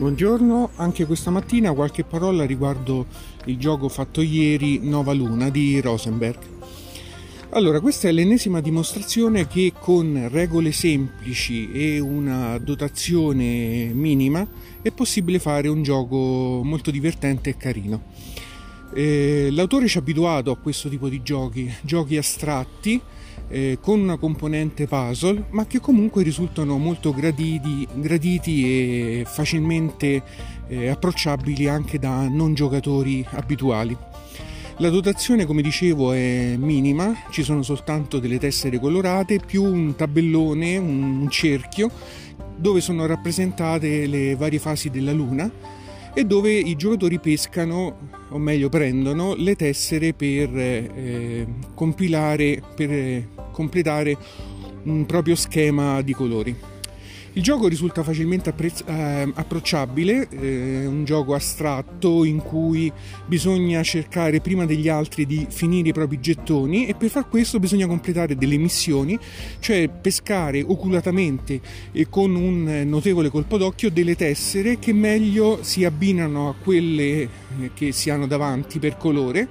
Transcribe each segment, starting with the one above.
Buongiorno, anche questa mattina qualche parola riguardo il gioco fatto ieri Nova Luna di Rosenberg. Allora, questa è l'ennesima dimostrazione che con regole semplici e una dotazione minima è possibile fare un gioco molto divertente e carino. Eh, l'autore ci ha abituato a questo tipo di giochi, giochi astratti, eh, con una componente puzzle, ma che comunque risultano molto graditi, graditi e facilmente eh, approcciabili anche da non giocatori abituali. La dotazione, come dicevo, è minima, ci sono soltanto delle tessere colorate più un tabellone, un cerchio dove sono rappresentate le varie fasi della luna e dove i giocatori pescano, o meglio prendono, le tessere per eh, compilare, per eh, completare un proprio schema di colori. Il gioco risulta facilmente apprezz- eh, approcciabile, eh, un gioco astratto in cui bisogna cercare prima degli altri di finire i propri gettoni e per far questo bisogna completare delle missioni, cioè pescare oculatamente e con un notevole colpo d'occhio delle tessere che meglio si abbinano a quelle eh, che si hanno davanti per colore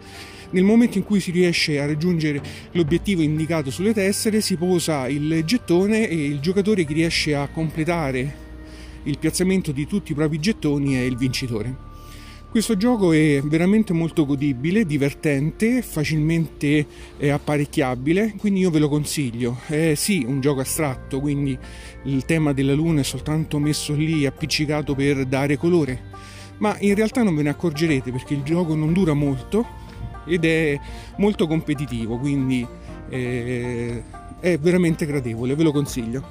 nel momento in cui si riesce a raggiungere l'obiettivo indicato sulle tessere, si posa il gettone e il giocatore che riesce a completare il piazzamento di tutti i propri gettoni è il vincitore. Questo gioco è veramente molto godibile, divertente, facilmente apparecchiabile, quindi io ve lo consiglio. È sì un gioco astratto, quindi il tema della luna è soltanto messo lì appiccicato per dare colore, ma in realtà non ve ne accorgerete perché il gioco non dura molto ed è molto competitivo, quindi eh, è veramente gradevole, ve lo consiglio.